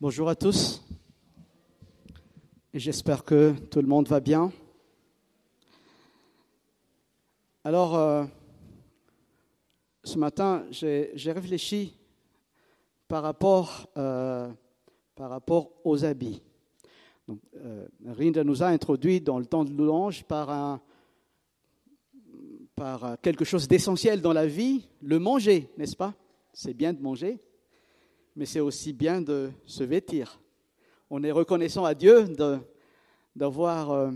Bonjour à tous. J'espère que tout le monde va bien. Alors, euh, ce matin, j'ai réfléchi par rapport, euh, aux habits. Euh, Rinda nous a introduit dans le temps de louange par, par quelque chose d'essentiel dans la vie, le manger, n'est-ce pas? C'est bien de manger, mais c'est aussi bien de se vêtir. On est reconnaissant à Dieu d'avoir euh,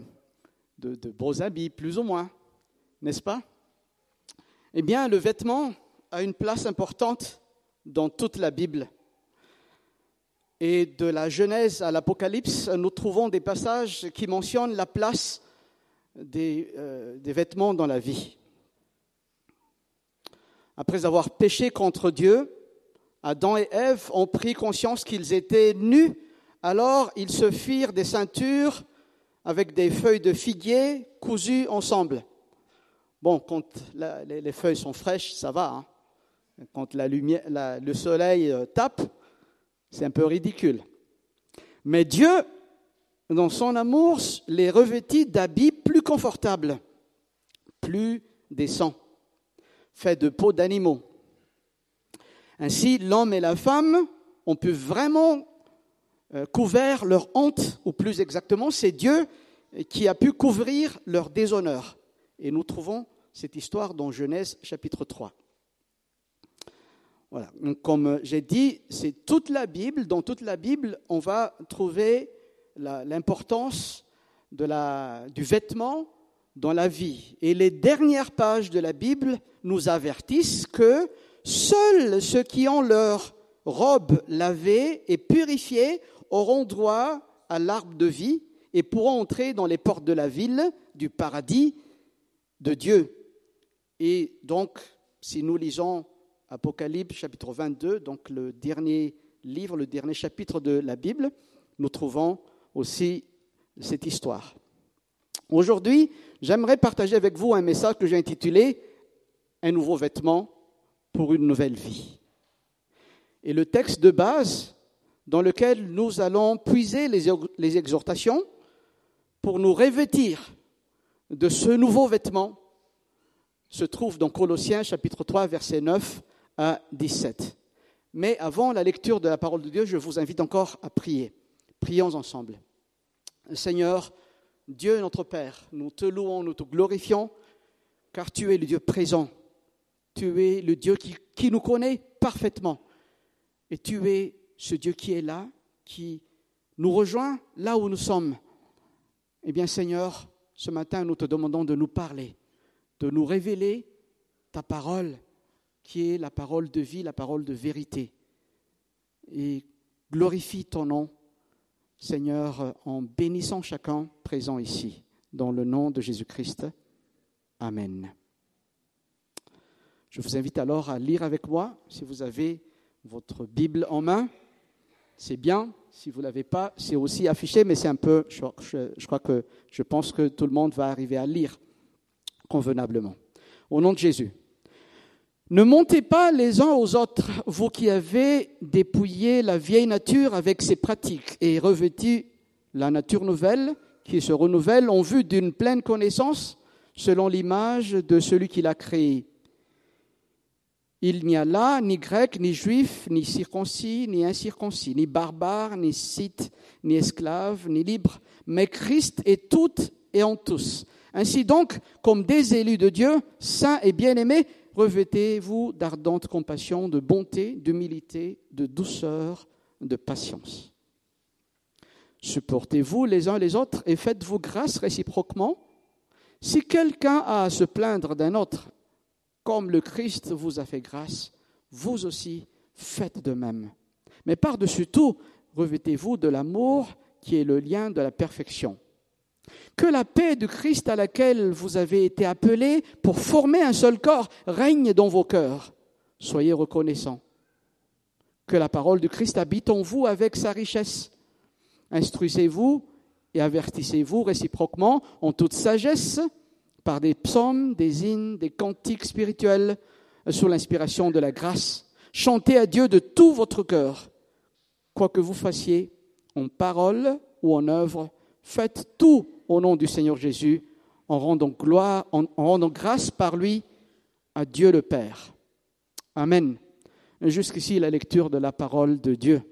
de, beaux habits, plus ou moins, n'est-ce pas? Eh bien, le vêtement a une place importante dans toute la Bible. Et de la Genèse à l'Apocalypse, nous trouvons des passages qui mentionnent la place des, euh, des, vêtements dans la vie. Après avoir péché contre Dieu, Adam et Ève ont pris conscience qu'ils étaient nus, alors ils se firent des ceintures avec des feuilles de figuier cousues ensemble. Bon, quand les, les, feuilles sont fraîches, ça va. Hein. Quand le soleil euh, tape, c'est un peu ridicule. Mais Dieu, dans son amour, les revêtit d'habits plus confortables, plus décents, faits de peau d'animaux. Ainsi, l'homme et la femme ont pu vraiment euh, couvrir leur honte, ou plus exactement, c'est Dieu qui a pu couvrir leur déshonneur. Et nous trouvons cette histoire dans Genèse chapitre 3. Voilà. Donc, comme j'ai dit, c'est toute la Bible. Dans toute la Bible, on va trouver l'importance du vêtement dans la vie. Et les dernières pages de la Bible nous avertissent que seuls ceux qui ont leur robe lavée et purifiée auront droit à l'arbre de vie et pourront entrer dans les portes de la ville, du paradis de Dieu. Et donc, si nous lisons Apocalypse chapitre 22, donc le dernier livre, le dernier chapitre de la Bible, nous trouvons aussi cette histoire. Aujourd'hui, j'aimerais partager avec vous un message que j'ai intitulé Un nouveau vêtement pour une nouvelle vie. Et le texte de base dans lequel nous allons puiser les, exhortations pour nous revêtir de ce nouveau vêtement se trouve dans Colossiens chapitre 3 verset 9 à 17. Mais avant la lecture de la parole de Dieu, je vous invite encore à prier. Prions ensemble. Seigneur, Dieu notre Père, nous te louons, nous te glorifions, car tu es le Dieu présent. Tu es le Dieu qui, nous connaît parfaitement. Et tu es ce Dieu qui est là, qui nous rejoint là où nous sommes. Eh bien, Seigneur, ce matin, nous te demandons de nous parler, de nous révéler ta parole qui est la parole de vie, la parole de vérité. Et glorifie ton nom, Seigneur, en bénissant chacun présent ici, dans le nom de Jésus-Christ. Amen. Je vous invite alors à lire avec moi, si vous avez votre Bible en main. C'est bien, si vous ne l'avez pas, c'est aussi affiché, mais c'est un peu, je, crois que je pense que tout le monde va arriver à lire convenablement. Au nom de Jésus. Ne montez pas les uns aux autres, vous qui avez dépouillé la vieille nature avec ses pratiques et revêtu la nature nouvelle qui se renouvelle en vue d'une pleine connaissance selon l'image de celui qui l'a créé. Il n'y a là ni grec, ni juif, ni circoncis, ni incirconcis, ni barbare, ni scythe, ni esclave, ni libre, mais Christ est tout et en tous. Ainsi donc, comme des élus de Dieu, saints et bien-aimés, revêtez-vous d'ardente compassion, de bonté, d'humilité, de douceur, de patience. Supportez-vous les uns les autres et faites-vous grâce réciproquement? Si quelqu'un a à se plaindre d'un autre, comme le Christ vous a fait grâce, vous aussi faites de même. Mais par-dessus tout, revêtez-vous de l'amour qui est le lien de la perfection. Que la paix du Christ à laquelle vous avez été appelés pour former un seul corps règne dans vos cœurs. Soyez reconnaissants. Que la parole du Christ habite en vous avec sa richesse. Instruisez-vous et avertissez-vous réciproquement en toute sagesse par des psaumes, des hymnes, des cantiques spirituels sous l'inspiration de la grâce. Chantez à Dieu de tout votre cœur quoi que vous fassiez, en parole ou en œuvre, faites tout au nom du Seigneur Jésus, en rendant gloire, en, rendant grâce par lui à Dieu le Père. Amen. Jusqu'ici la lecture de la parole de Dieu.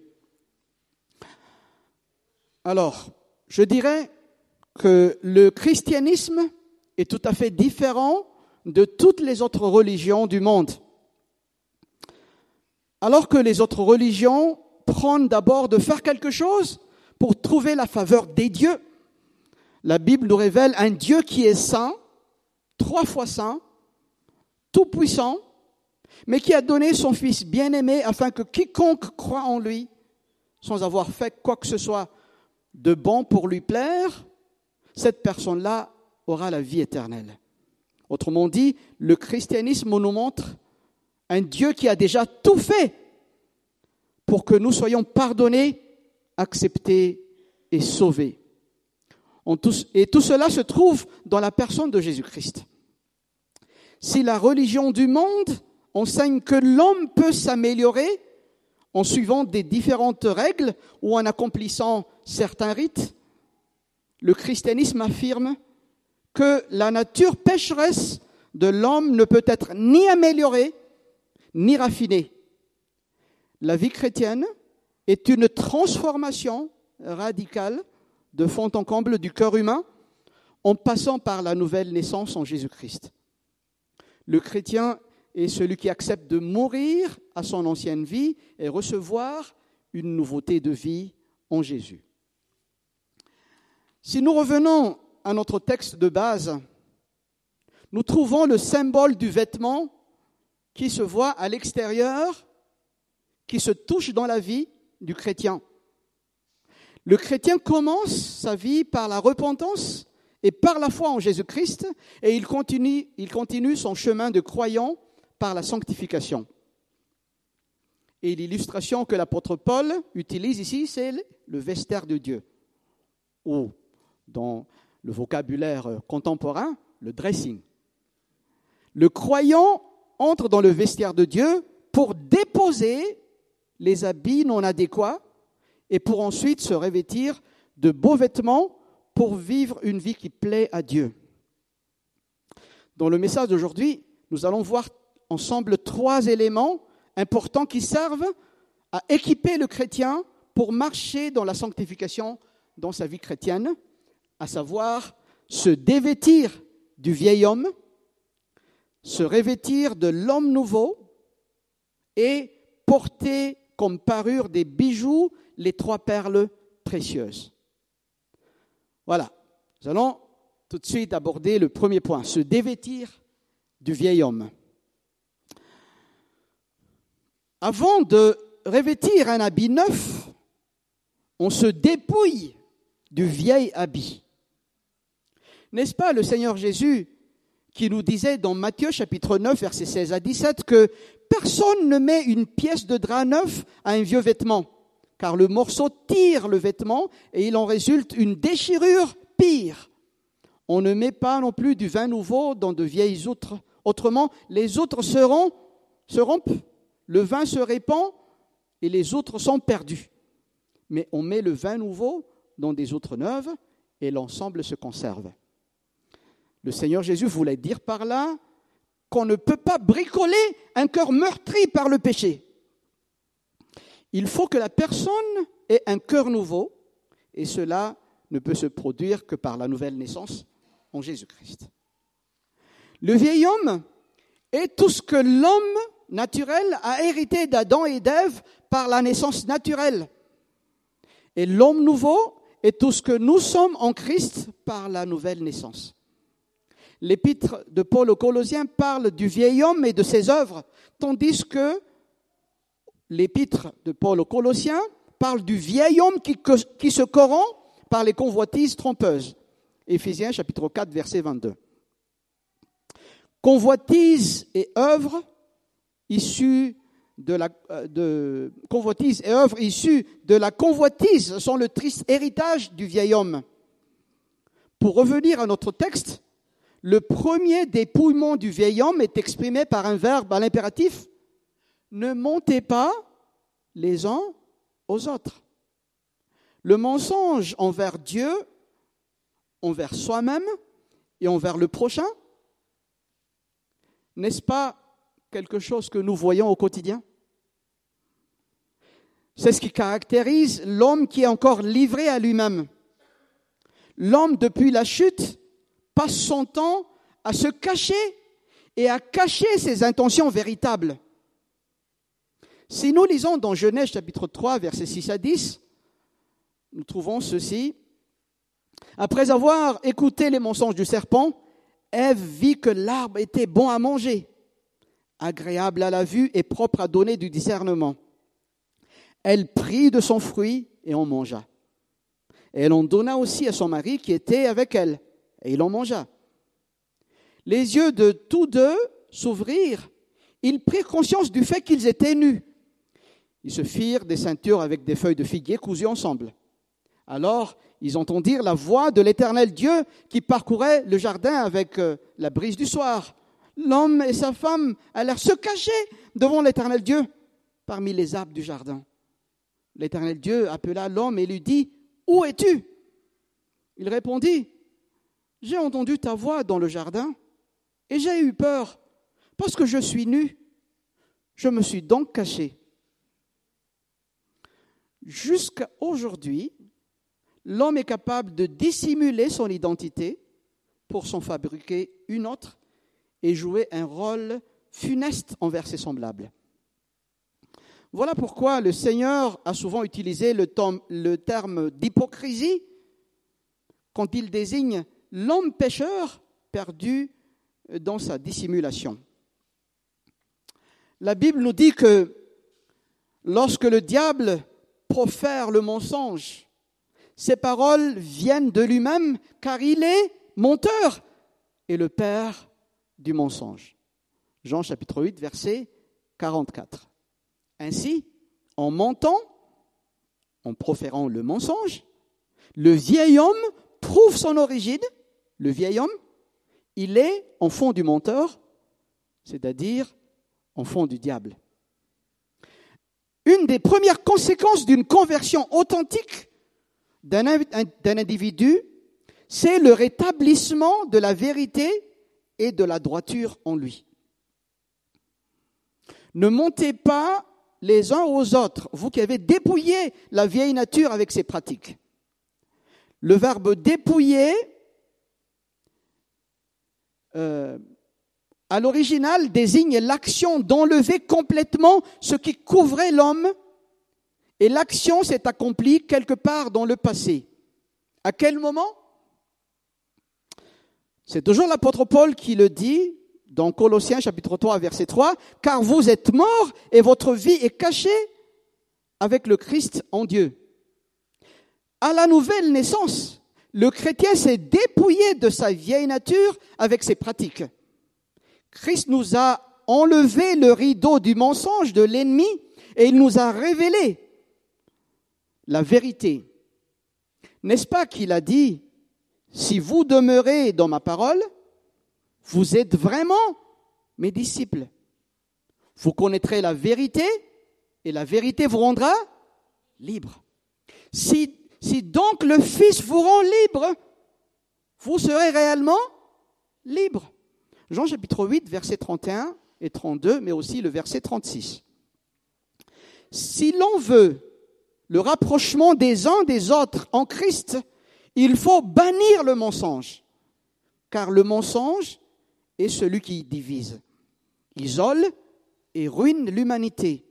Alors, je dirais que le christianisme est tout à fait différent de toutes les autres religions du monde. Alors que les autres religions prennent d'abord de faire quelque chose pour trouver la faveur des dieux, la Bible nous révèle un Dieu qui est saint, trois fois saint, tout puissant, mais qui a donné son Fils bien-aimé afin que quiconque croit en lui, sans avoir fait quoi que ce soit de bon pour lui plaire, cette personne-là aura la vie éternelle. Autrement dit, le christianisme nous montre un Dieu qui a déjà tout fait pour que nous soyons pardonnés, acceptés et sauvés. Et tout cela se trouve dans la personne de Jésus-Christ. Si la religion du monde enseigne que l'homme peut s'améliorer en suivant des différentes règles ou en accomplissant certains rites, le christianisme affirme que la nature pécheresse de l'homme ne peut être ni améliorée ni raffinée. La vie chrétienne est une transformation radicale de fond en comble du cœur humain en passant par la nouvelle naissance en Jésus-Christ. Le chrétien est celui qui accepte de mourir à son ancienne vie et recevoir une nouveauté de vie en Jésus. Si nous revenons à notre texte de base, nous trouvons le symbole du vêtement qui se voit à l'extérieur, qui se touche dans la vie du chrétien. Le chrétien commence sa vie par la repentance et par la foi en Jésus-Christ, et il continue, son chemin de croyant par la sanctification. Et l'illustration que l'apôtre Paul utilise ici, c'est le vestiaire de Dieu, ou dans le vocabulaire contemporain, le dressing. Le croyant entre dans le vestiaire de Dieu pour déposer les habits non adéquats et pour ensuite se revêtir de beaux vêtements pour vivre une vie qui plaît à Dieu. Dans le message d'aujourd'hui, nous allons voir ensemble trois éléments importants qui servent à équiper le chrétien pour marcher dans la sanctification dans sa vie chrétienne, à savoir se dévêtir du vieil homme, se revêtir de l'homme nouveau et porter comme parure des bijoux les trois perles précieuses. Voilà, nous allons tout de suite aborder le premier point, se dévêtir du vieil homme. Avant de revêtir un habit neuf, on se dépouille du vieil habit. N'est-ce pas le Seigneur Jésus qui nous disait dans Matthieu chapitre 9 versets 16 à 17 que personne ne met une pièce de drap neuf à un vieux vêtement car le morceau tire le vêtement et il en résulte une déchirure pire. On ne met pas non plus du vin nouveau dans de vieilles outres. Autrement, les outres seront, se rompent, le vin se répand et les outres sont perdues. Mais on met le vin nouveau dans des outres neuves et l'ensemble se conserve. Le Seigneur Jésus voulait dire par là qu'on ne peut pas bricoler un cœur meurtri par le péché. Il faut que la personne ait un cœur nouveau, et cela ne peut se produire que par la nouvelle naissance en Jésus-Christ. Le vieil homme est tout ce que l'homme naturel a hérité d'Adam et d'Ève par la naissance naturelle. Et l'homme nouveau est tout ce que nous sommes en Christ par la nouvelle naissance. L'épître de Paul aux Colossiens parle du vieil homme et de ses œuvres, tandis que l'épître de Paul aux Colossiens parle du vieil homme qui, se corrompt par les convoitises trompeuses. Éphésiens chapitre 4 verset 22. Convoitise et œuvre issues de la euh, et œuvre issues de la convoitise sont le triste héritage du vieil homme. Pour revenir à notre texte, le premier dépouillement du vieil homme est exprimé par un verbe à l'impératif ne montez pas les uns aux autres. Le mensonge envers Dieu, envers soi-même et envers le prochain, n'est-ce pas quelque chose que nous voyons au quotidien? C'est ce qui caractérise l'homme qui est encore livré à lui-même. L'homme, depuis la chute, passe son temps à se cacher et à cacher ses intentions véritables. Si nous lisons dans Genèse chapitre 3, versets 6 à 10, nous trouvons ceci. Après avoir écouté les mensonges du serpent, Ève vit que l'arbre était bon à manger, agréable à la vue et propre à donner du discernement. Elle prit de son fruit et en mangea. elle en donna aussi à son mari qui était avec elle, et il en mangea. Les yeux de tous deux s'ouvrirent. Ils prirent conscience du fait qu'ils étaient nus. Ils se firent des ceintures avec des feuilles de figuier cousues ensemble. Alors ils entendirent la voix de l'Éternel Dieu qui parcourait le jardin avec euh, la brise du soir. L'homme et sa femme allèrent se cacher devant l'Éternel Dieu parmi les arbres du jardin. L'Éternel Dieu appela l'homme et lui dit, Où es-tu? Il répondit, J'ai entendu ta voix dans le jardin et j'ai eu peur parce que je suis nu. Je me suis donc caché. Jusqu'à aujourd'hui, l'homme est capable de dissimuler son identité pour s'en fabriquer une autre et jouer un rôle funeste envers ses semblables. Voilà pourquoi le Seigneur a souvent utilisé le, terme d'hypocrisie quand il désigne l'homme pécheur perdu dans sa dissimulation. La Bible nous dit que lorsque le diable profère le mensonge, ses paroles viennent de lui-même car il est menteur et le père du mensonge. Jean chapitre 8, verset 44. Ainsi, en mentant, en proférant le mensonge, le vieil homme prouve son origine, le vieil homme, il est enfant du menteur, c'est-à-dire enfant du diable. Une des premières conséquences d'une conversion authentique d'un individu, c'est le rétablissement de la vérité et de la droiture en lui. Ne montez pas les uns aux autres, vous qui avez dépouillé la vieille nature avec ses pratiques. Le verbe dépouiller, euh, à l'original, désigne l'action d'enlever complètement ce qui couvrait l'homme et l'action s'est accomplie quelque part dans le passé. À quel moment? C'est toujours l'apôtre Paul qui le dit dans Colossiens chapitre 3 verset 3, car vous êtes morts et votre vie est cachée avec le Christ en Dieu. À la nouvelle naissance, le chrétien s'est dépouillé de sa vieille nature avec ses pratiques. Christ nous a enlevé le rideau du mensonge de l'ennemi et il nous a révélé la vérité. N'est-ce pas qu'il a dit, si vous demeurez dans ma parole, vous êtes vraiment mes disciples. Vous connaîtrez la vérité et la vérité vous rendra libre. Si, si donc le Fils vous rend libre, vous serez réellement libre. Jean chapitre 8, verset 31 et 32, mais aussi le verset 36. Si l'on veut le rapprochement des uns des autres en Christ, il faut bannir le mensonge. Car le mensonge est celui qui divise, isole et ruine l'humanité.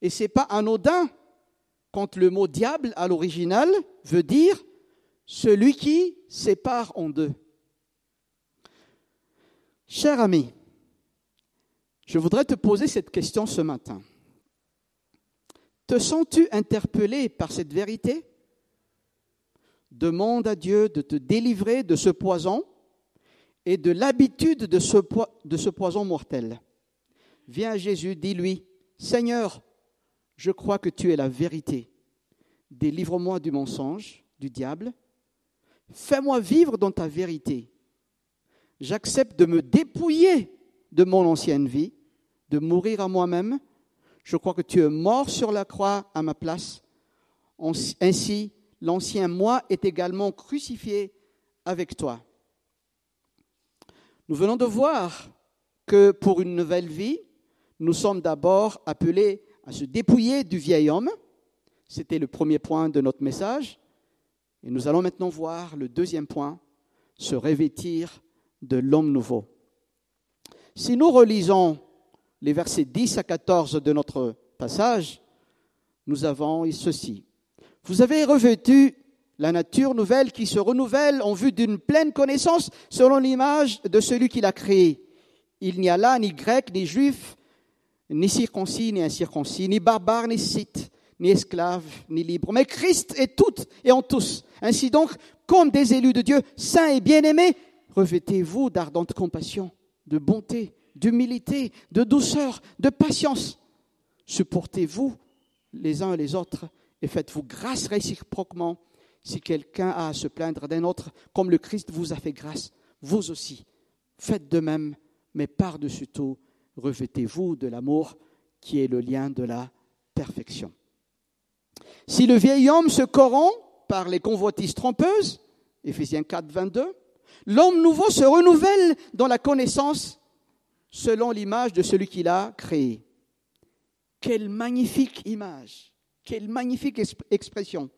Et c'est pas anodin quand le mot diable à l'original veut dire celui qui sépare en deux. Cher ami, je voudrais te poser cette question ce matin. Te sens-tu interpellé par cette vérité? Demande à Dieu de te délivrer de ce poison et de l'habitude de ce, poison mortel. Viens à Jésus, dis-lui, Seigneur, je crois que tu es la vérité. Délivre-moi du mensonge, du diable. Fais-moi vivre dans ta vérité. J'accepte de me dépouiller de mon ancienne vie, de mourir à moi-même Je crois que tu es mort sur la croix à ma place. Ainsi, l'ancien moi est également crucifié avec toi. Nous venons de voir que pour une nouvelle vie, nous sommes d'abord appelés à se dépouiller du vieil homme. C'était le premier point de notre message. Et nous allons maintenant voir le deuxième point, se revêtir de l'homme nouveau. Si nous relisons les versets 10 à 14 de notre passage, nous avons ceci. Vous avez revêtu la nature nouvelle qui se renouvelle en vue d'une pleine connaissance selon l'image de celui qui l'a créé. Il n'y a là ni grec, ni juif, ni circoncis, ni incirconcis, ni barbare, ni scythe, ni esclave, ni libre. Mais Christ est tout et en tous. Ainsi donc, comme des élus de Dieu, saints et bien-aimés, revêtez-vous d'ardente compassion, de bonté, d'humilité, de douceur, de patience. Supportez-vous les uns les autres et faites-vous grâce réciproquement si quelqu'un a à se plaindre d'un autre, comme le Christ vous a fait grâce, vous aussi, faites de même, mais par-dessus tout, revêtez-vous de l'amour qui est le lien de la perfection. Si le vieil homme se corrompt par les convoitises trompeuses, Éphésiens 4, 22, l'homme nouveau se renouvelle dans la connaissance selon l'image de celui qui l'a créé. Quelle magnifique image, quelle magnifique expression.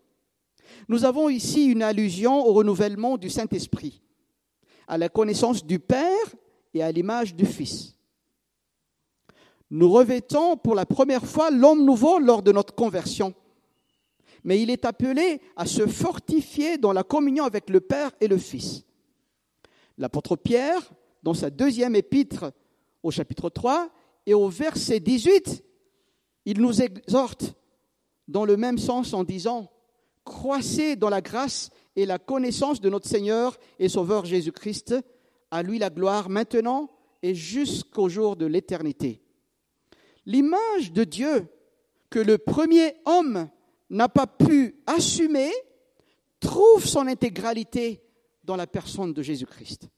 Nous avons ici une allusion au renouvellement du Saint-Esprit, à la connaissance du Père et à l'image du Fils. Nous revêtons pour la première fois l'homme nouveau lors de notre conversion, mais il est appelé à se fortifier dans la communion avec le Père et le Fils. L'apôtre Pierre, dans sa deuxième épître au chapitre 3 et au verset 18, il nous exhorte dans le même sens en disant croissez dans la grâce et la connaissance de notre Seigneur et Sauveur Jésus-Christ. À lui la gloire maintenant et jusqu'au jour de l'éternité. L'image de Dieu que le premier homme n'a pas pu assumer trouve son intégralité dans la personne de Jésus-Christ.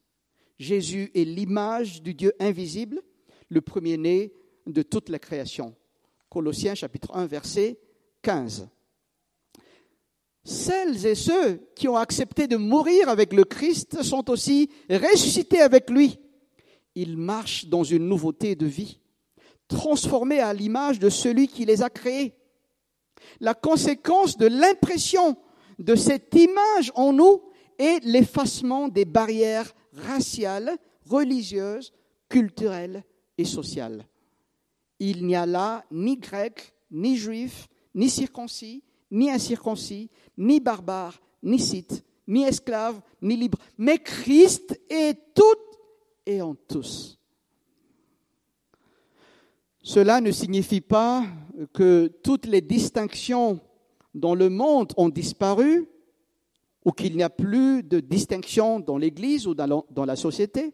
Jésus est l'image du Dieu invisible, le premier-né de toute la création. Colossiens chapitre 1 verset 15 celles et ceux qui ont accepté de mourir avec le Christ sont aussi ressuscités avec lui. Ils marchent dans une nouveauté de vie, transformés à l'image de celui qui les a créés. La conséquence de l'impression de cette image en nous est l'effacement des barrières raciales, religieuses, culturelles et sociales. Il n'y a là ni grec, ni juif, ni circoncis, ni incirconcis, ni barbare, ni scythe, ni esclave, ni libre, mais Christ est tout et en tous. Cela ne signifie pas que toutes les distinctions dans le monde ont disparu ou qu'il n'y a plus de distinction dans l'Église ou dans la société.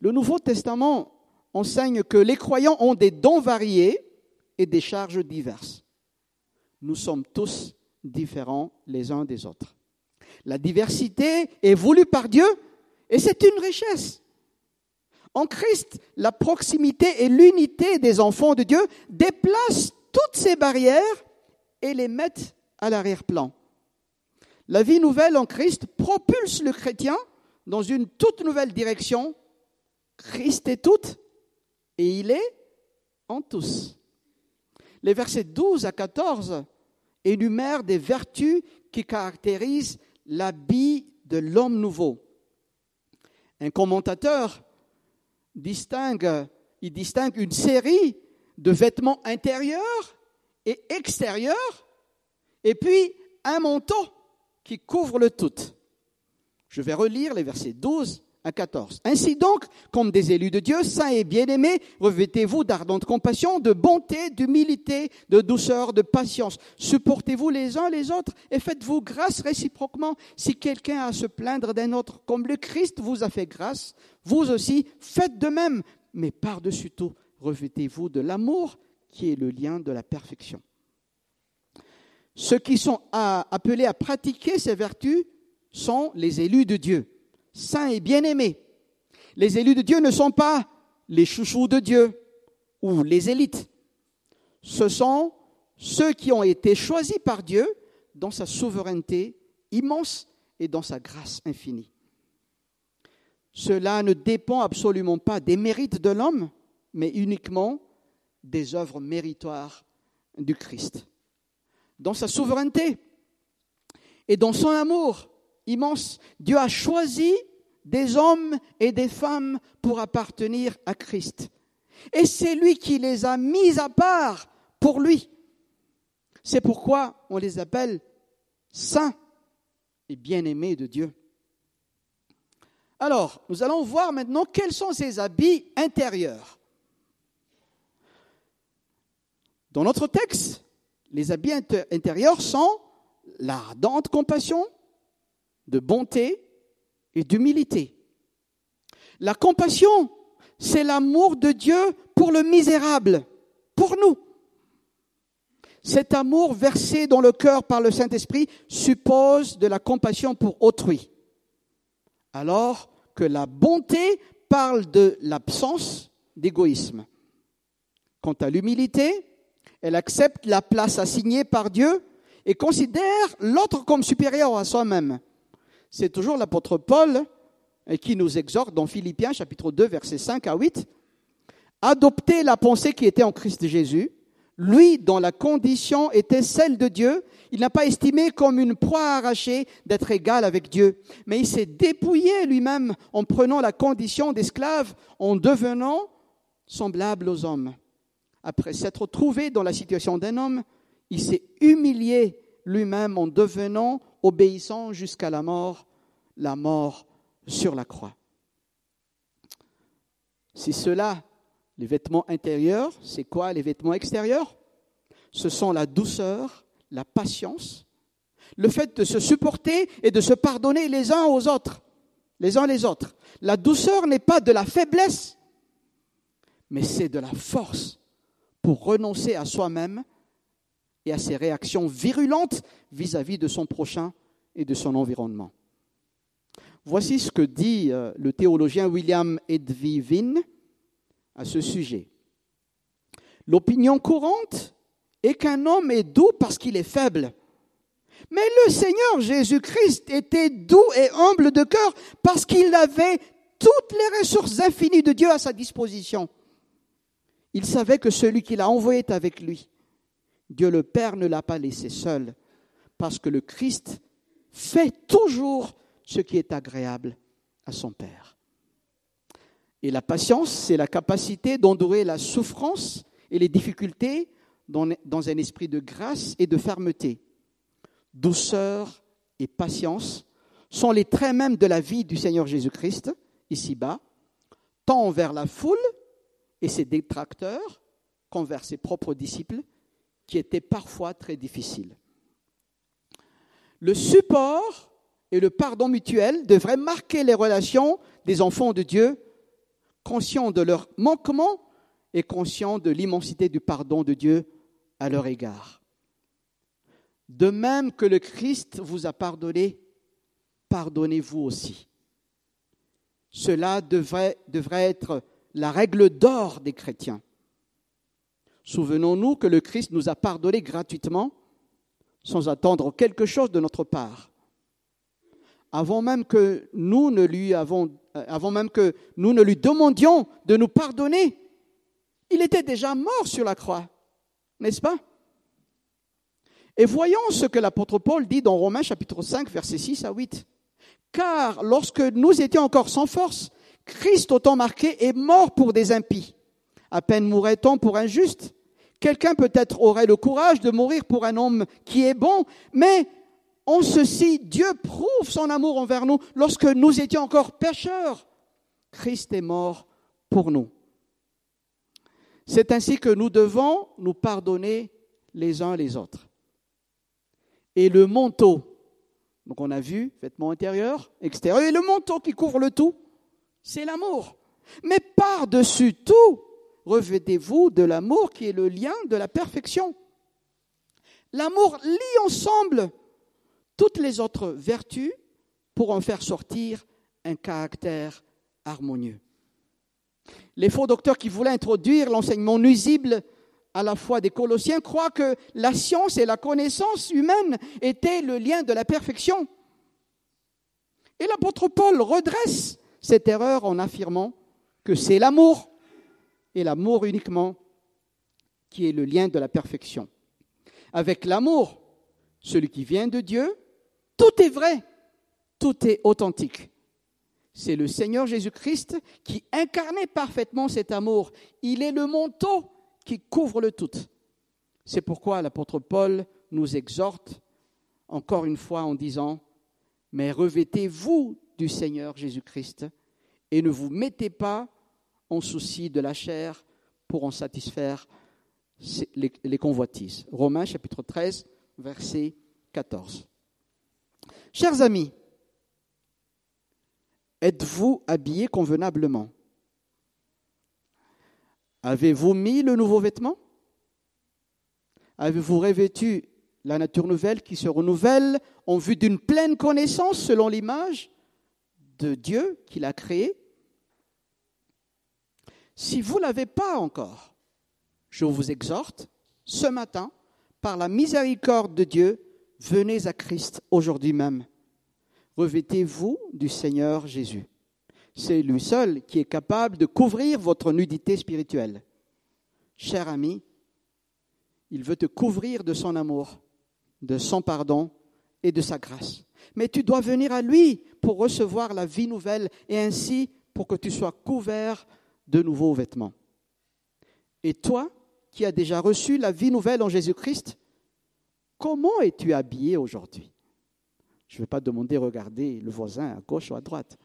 Le Nouveau Testament enseigne que les croyants ont des dons variés et des charges diverses nous sommes tous différents les uns des autres. La diversité est voulue par Dieu et c'est une richesse. En Christ, la proximité et l'unité des enfants de Dieu déplacent toutes ces barrières et les mettent à l'arrière-plan. La vie nouvelle en Christ propulse le chrétien dans une toute nouvelle direction. Christ est tout et il est en tous. Les versets 12 à 14 énumère des vertus qui caractérisent l'habit de l'homme nouveau. Un commentateur il distingue une série de vêtements intérieurs et extérieurs, et puis un manteau qui couvre le tout. Je vais relire les versets 12 à 14. Ainsi donc, comme des élus de Dieu, saints et bien-aimés, revêtez-vous d'ardente compassion, de bonté, d'humilité, de douceur, de patience. Supportez-vous les uns les autres et faites-vous grâce réciproquement. Si quelqu'un a à se plaindre d'un autre, comme le Christ vous a fait grâce, vous aussi faites de même. Mais par-dessus tout, revêtez-vous de l'amour qui est le lien de la perfection. Ceux qui sont appelés à pratiquer ces vertus sont les élus de Dieu saints et bien-aimés. Les élus de Dieu ne sont pas les chouchous de Dieu ou les élites. ce sont ceux qui ont été choisis par Dieu dans sa souveraineté immense et dans sa grâce infinie. Cela ne dépend absolument pas des mérites de l'homme, mais uniquement des œuvres méritoires du Christ. Dans sa souveraineté et dans son amour immense, Dieu a choisi des hommes et des femmes pour appartenir à Christ. Et c'est lui qui les a mis à part pour lui. C'est pourquoi on les appelle saints et bien-aimés de Dieu. Alors, nous allons voir maintenant quels sont ces habits intérieurs. Dans notre texte, les habits intérieurs sont l'ardente compassion, de bonté et d'humilité. La compassion, c'est l'amour de Dieu pour le misérable, pour nous. Cet amour versé dans le cœur par le Saint-Esprit suppose de la compassion pour autrui. Alors que la bonté parle de l'absence d'égoïsme. Quant à l'humilité, elle accepte la place assignée par Dieu et considère l'autre comme supérieur à soi-même. C'est toujours l'apôtre Paul qui nous exhorte dans Philippiens chapitre 2 versets 5 à 8. Adopter la pensée qui était en Christ Jésus, lui dont la condition était celle de Dieu, il n'a pas estimé comme une proie arrachée d'être égal avec Dieu, mais il s'est dépouillé lui-même en prenant la condition d'esclave, en devenant semblable aux hommes. Après s'être trouvé dans la situation d'un homme, il s'est humilié lui-même en devenant obéissant jusqu'à la mort, la mort sur la croix. C'est cela, les vêtements intérieurs, c'est quoi les vêtements extérieurs? Ce sont la douceur, la patience, le fait de se supporter et de se pardonner les uns aux autres, les uns les autres. La douceur n'est pas de la faiblesse, mais c'est de la force pour renoncer à soi-même et à ses réactions virulentes vis-à-vis de son prochain et de son environnement. Voici ce que dit euh, le théologien William Edwin à ce sujet. L'opinion courante est qu'un homme est doux parce qu'il est faible. Mais le Seigneur Jésus-Christ était doux et humble de cœur parce qu'il avait toutes les ressources infinies de Dieu à sa disposition. Il savait que celui qui l'a envoyé est avec lui. Dieu le Père ne l'a pas laissé seul, parce que le Christ fait toujours ce qui est agréable à son Père. Et la patience, c'est la capacité d'endurer la souffrance et les difficultés dans, un esprit de grâce et de fermeté. Douceur et patience sont les traits mêmes de la vie du Seigneur Jésus-Christ, ici-bas, tant envers la foule et ses détracteurs qu'envers ses propres disciples, qui étaient parfois très difficiles. Le support et le pardon mutuel devraient marquer les relations des enfants de Dieu, conscients de leur manquement et conscients de l'immensité du pardon de Dieu à leur égard. De même que le Christ vous a pardonné, pardonnez-vous aussi. Cela devrait, devrait être la règle d'or des chrétiens. Souvenons-nous que le Christ nous a pardonné gratuitement sans attendre quelque chose de notre part. Avant même que nous ne lui avons, euh, avant même que nous ne lui demandions de nous pardonner, il était déjà mort sur la croix, n'est-ce pas? Et voyons ce que l'apôtre Paul dit dans Romains chapitre 5 versets 6 à 8. Car lorsque nous étions encore sans force, Christ, au temps marqué, est mort pour des impies. À peine mourrait-on pour un juste. Quelqu'un peut-être aurait le courage de mourir pour un homme qui est bon, mais en ceci, Dieu prouve son amour envers nous lorsque nous étions encore pécheurs. Christ est mort pour nous. C'est ainsi que nous devons nous pardonner les uns les autres. Et le manteau, donc on a vu vêtements intérieurs, extérieurs, et le manteau qui couvre le tout, c'est l'amour. Mais par-dessus tout, revêtez-vous de l'amour qui est le lien de la perfection. L'amour lie ensemble toutes les autres vertus pour en faire sortir un caractère harmonieux. Les faux docteurs qui voulaient introduire l'enseignement nuisible à la foi des Colossiens croient que la science et la connaissance humaine étaient le lien de la perfection. Et l'apôtre Paul redresse cette erreur en affirmant que c'est l'amour, et l'amour uniquement, qui est le lien de la perfection. Avec l'amour, celui qui vient de Dieu, tout est vrai, tout est authentique. C'est le Seigneur Jésus-Christ qui incarnait parfaitement cet amour. Il est le manteau qui couvre le tout. C'est pourquoi l'apôtre Paul nous exhorte encore une fois en disant, mais revêtez-vous du Seigneur Jésus-Christ et ne vous mettez pas souci de la chair pour en satisfaire les, convoitises. Romains chapitre 13, verset 14. Chers amis, êtes-vous habillés convenablement? Avez-vous mis le nouveau vêtement? Avez-vous revêtu la nature nouvelle qui se renouvelle en vue d'une pleine connaissance selon l'image de Dieu qui l'a créé Si vous ne l'avez pas encore, je vous exhorte ce matin, par la miséricorde de Dieu, venez à Christ aujourd'hui même. Revêtez-vous du Seigneur Jésus. C'est lui seul qui est capable de couvrir votre nudité spirituelle. Cher ami, il veut te couvrir de son amour, de son pardon et de sa grâce. Mais tu dois venir à lui pour recevoir la vie nouvelle et ainsi pour que tu sois couvert de nouveaux vêtements. Et toi, qui as déjà reçu la vie nouvelle en Jésus-Christ, comment es-tu habillé aujourd'hui? Je ne vais pas demander, regarder le voisin à gauche ou à droite.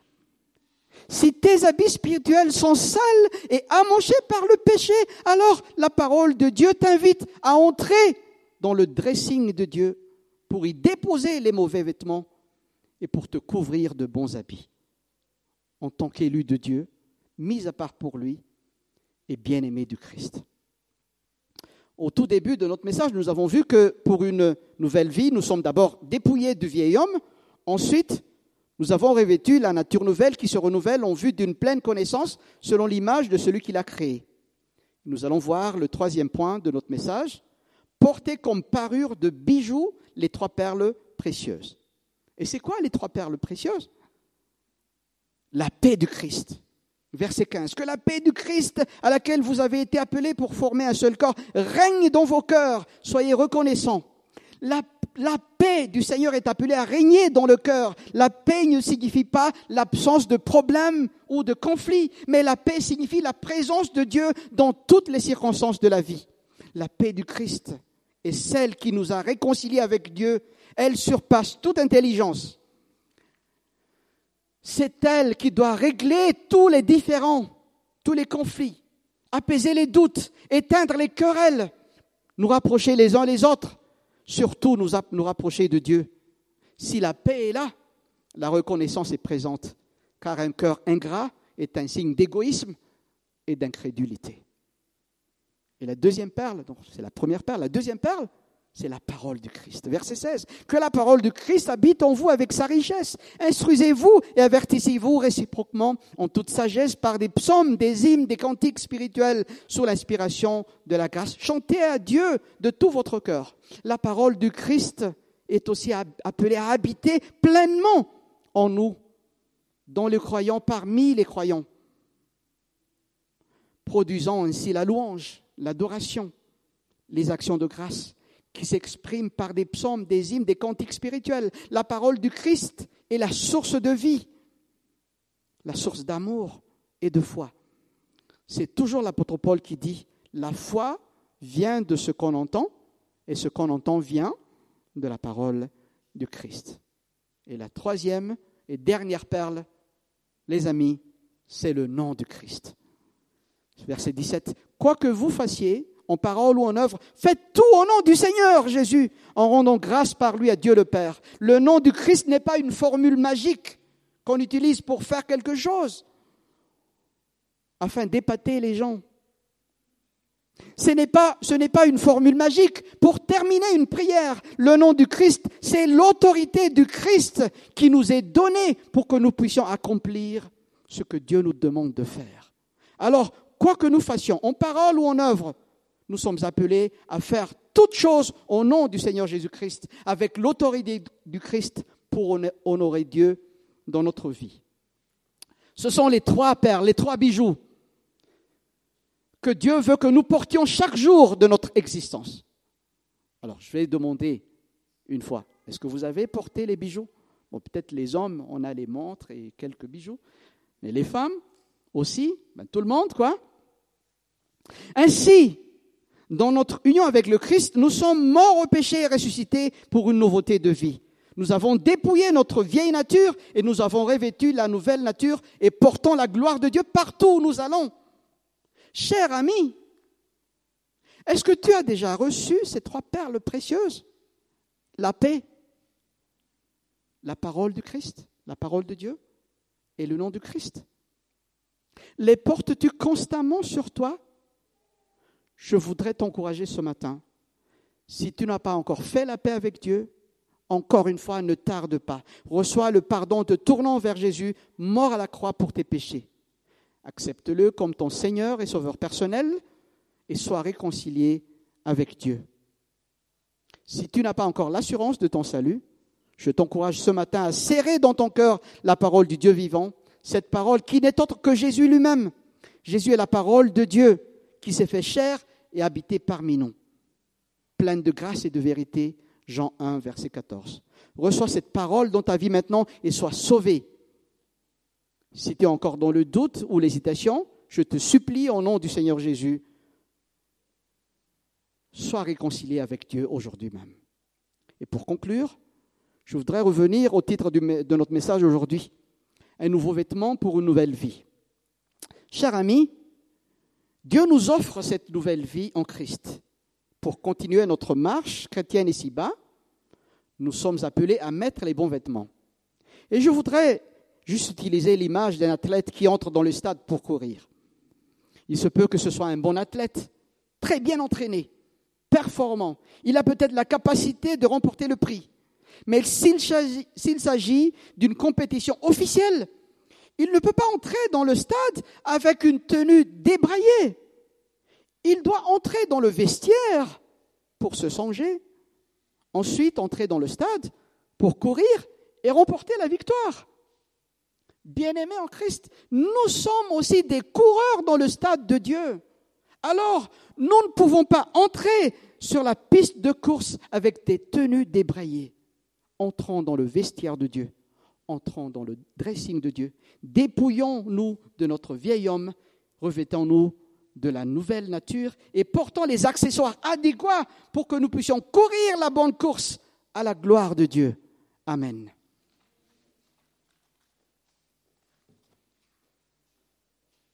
Si tes habits spirituels sont sales et amochés par le péché, alors la parole de Dieu t'invite à entrer dans le dressing de Dieu pour y déposer les mauvais vêtements et pour te couvrir de bons habits. En tant qu'élu de Dieu, mis à part pour lui et bien-aimé du Christ. Au tout début de notre message, nous avons vu que pour une nouvelle vie, nous sommes d'abord dépouillés du vieil homme, ensuite nous avons revêtu la nature nouvelle qui se renouvelle en vue d'une pleine connaissance selon l'image de celui qui l'a créée. Nous allons voir le troisième point de notre message, porter comme parure de bijoux les trois perles précieuses. Et c'est quoi les trois perles précieuses? La paix du Christ. Verset 15. Que la paix du Christ à laquelle vous avez été appelés pour former un seul corps règne dans vos cœurs. Soyez reconnaissants. La la paix du Seigneur est appelée à régner dans le cœur. La paix ne signifie pas l'absence de problèmes ou de conflits, mais la paix signifie la présence de Dieu dans toutes les circonstances de la vie. La paix du Christ est celle qui nous a réconciliés avec Dieu. Elle surpasse toute intelligence. C'est elle qui doit régler tous les différends, tous les conflits, apaiser les doutes, éteindre les querelles, nous rapprocher les uns les autres surtout nous, rapprocher de Dieu. Si la paix est là, la reconnaissance est présente, car un cœur ingrat est un signe d'égoïsme et d'incrédulité. Et la deuxième perle, donc c'est la première perle, la deuxième perle, c'est la parole du Christ. Verset 16. Que la parole du Christ habite en vous avec sa richesse. Instruisez-vous et avertissez-vous réciproquement en toute sagesse par des psaumes, des hymnes, des cantiques spirituels sous l'inspiration de la grâce. Chantez à Dieu de tout votre cœur. La parole du Christ est aussi appelée à habiter pleinement en nous, dans les croyants, parmi les croyants, produisant ainsi la louange, l'adoration, les actions de grâce qui s'exprime par des psaumes, des hymnes, des cantiques spirituels. La parole du Christ est la source de vie, la source d'amour et de foi. C'est toujours l'apôtre Paul qui dit, la foi vient de ce qu'on entend et ce qu'on entend vient de la parole du Christ. Et la troisième et dernière perle, les amis, c'est le nom du Christ. Verset 17. Quoi que vous fassiez, en parole ou en œuvre, faites tout au nom du Seigneur Jésus, en rendant grâce par lui à Dieu le Père. Le nom du Christ n'est pas une formule magique qu'on utilise pour faire quelque chose, afin d'épater les gens. Ce n'est pas, une formule magique pour terminer une prière. Le nom du Christ, c'est l'autorité du Christ qui nous est donnée pour que nous puissions accomplir ce que Dieu nous demande de faire. Alors, quoi que nous fassions, en parole ou en œuvre, nous sommes appelés à faire toutes choses au nom du Seigneur Jésus-Christ, avec l'autorité du Christ pour honorer Dieu dans notre vie. Ce sont les trois perles, les trois bijoux que Dieu veut que nous portions chaque jour de notre existence. Alors, je vais demander une fois, est-ce que vous avez porté les bijoux? Bon, peut-être les hommes, on a les montres et quelques bijoux, mais les femmes aussi, ben, tout le monde, quoi. Ainsi, dans notre union avec le Christ, nous sommes morts au péché et ressuscités pour une nouveauté de vie. Nous avons dépouillé notre vieille nature et nous avons revêtu la nouvelle nature et portons la gloire de Dieu partout où nous allons. Cher ami, est-ce que tu as déjà reçu ces trois perles précieuses? La paix, la parole du Christ, la parole de Dieu et le nom du Christ. Les portes-tu constamment sur toi je voudrais t'encourager ce matin. Si tu n'as pas encore fait la paix avec Dieu, encore une fois, ne tarde pas. Reçois le pardon te tournant vers Jésus, mort à la croix pour tes péchés. Accepte-le comme ton Seigneur et Sauveur personnel et sois réconcilié avec Dieu. Si tu n'as pas encore l'assurance de ton salut, je t'encourage ce matin à serrer dans ton cœur la parole du Dieu vivant, cette parole qui n'est autre que Jésus lui-même. Jésus est la parole de Dieu qui s'est fait chair et habité parmi nous, pleine de grâce et de vérité. Jean 1, verset 14. Reçois cette parole dans ta vie maintenant et sois sauvé. Si tu es encore dans le doute ou l'hésitation, je te supplie au nom du Seigneur Jésus, sois réconcilié avec Dieu aujourd'hui même. Et pour conclure, je voudrais revenir au titre de notre message aujourd'hui. Un nouveau vêtement pour une nouvelle vie. Cher ami, Dieu nous offre cette nouvelle vie en Christ. Pour continuer notre marche chrétienne ici-bas, nous sommes appelés à mettre les bons vêtements. Et je voudrais juste utiliser l'image d'un athlète qui entre dans le stade pour courir. Il se peut que ce soit un bon athlète, très bien entraîné, performant. Il a peut-être la capacité de remporter le prix. Mais s'il s'agit d'une compétition officielle, il ne peut pas entrer dans le stade avec une tenue débraillée. Il doit entrer dans le vestiaire pour se songer. Ensuite, entrer dans le stade pour courir et remporter la victoire. Bien-aimés en Christ, nous sommes aussi des coureurs dans le stade de Dieu. Alors, nous ne pouvons pas entrer sur la piste de course avec des tenues débraillées. Entrons dans le vestiaire de Dieu entrons dans le dressing de Dieu, dépouillons-nous de notre vieil homme, revêtons-nous de la nouvelle nature et portons les accessoires adéquats pour que nous puissions courir la bonne course à la gloire de Dieu. Amen.